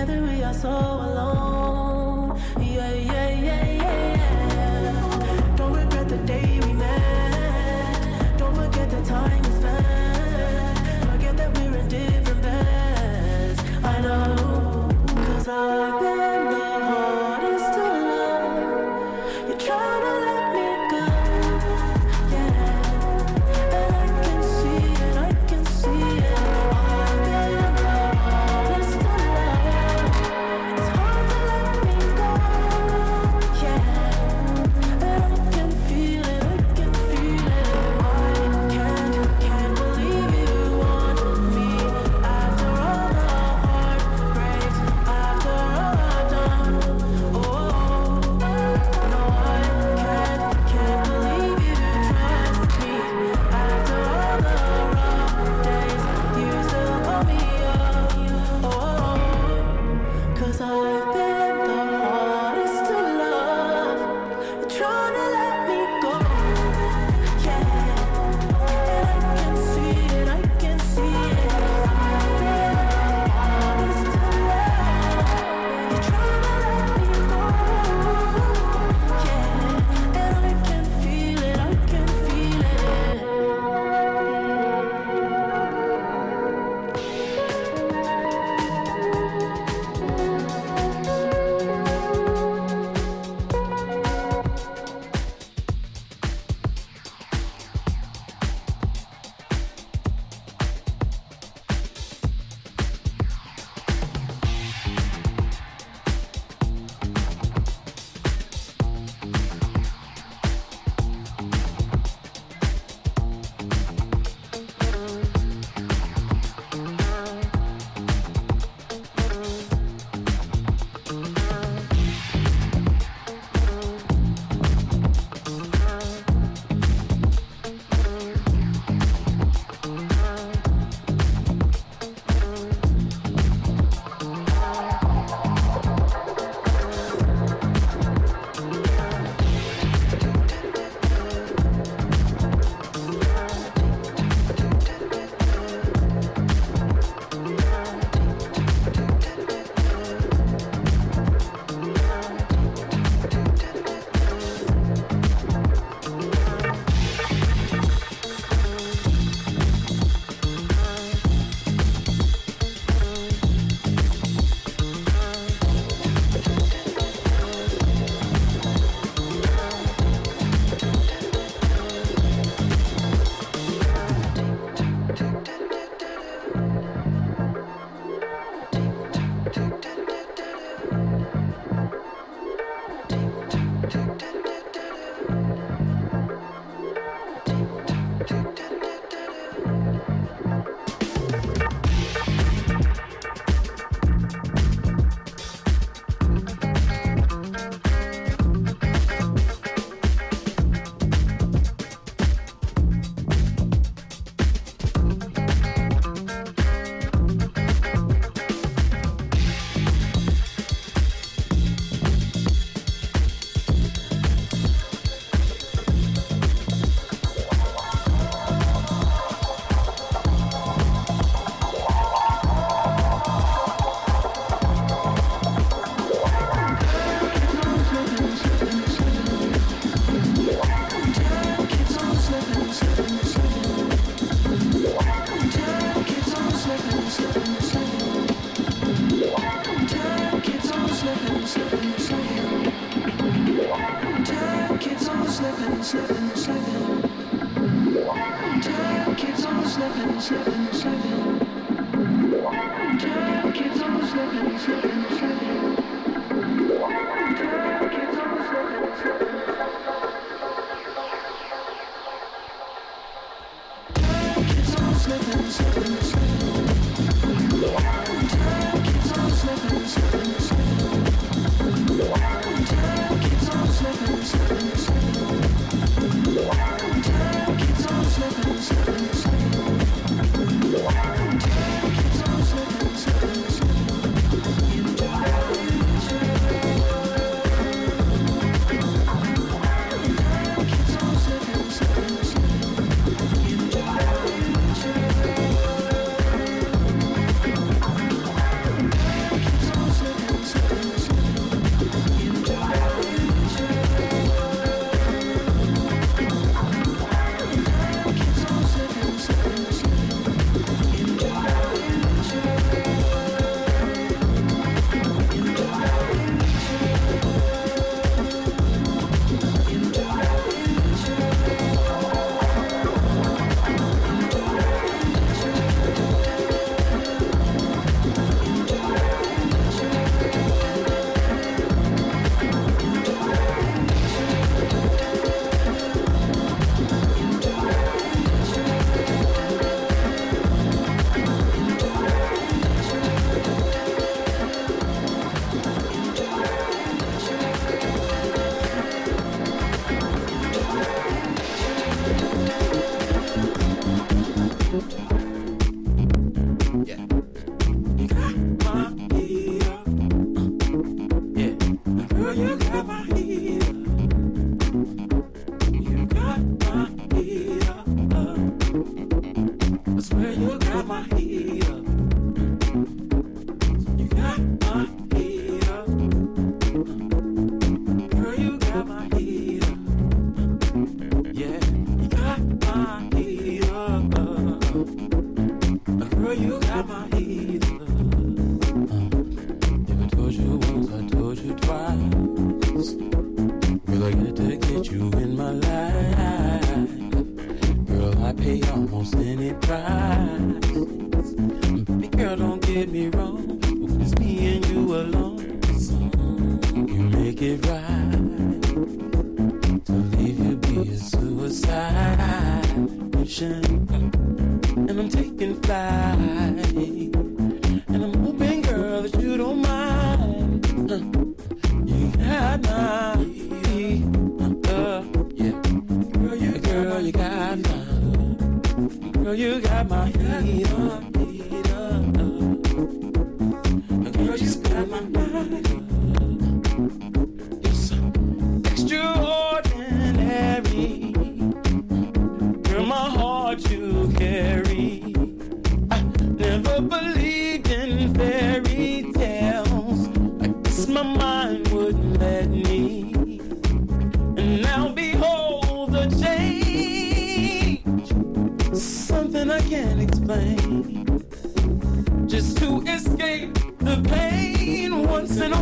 Together we are so alone.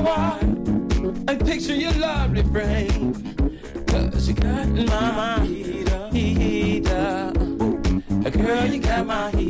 I and picture your lovely frame. Cause you got my heater. Girl, you got my heater.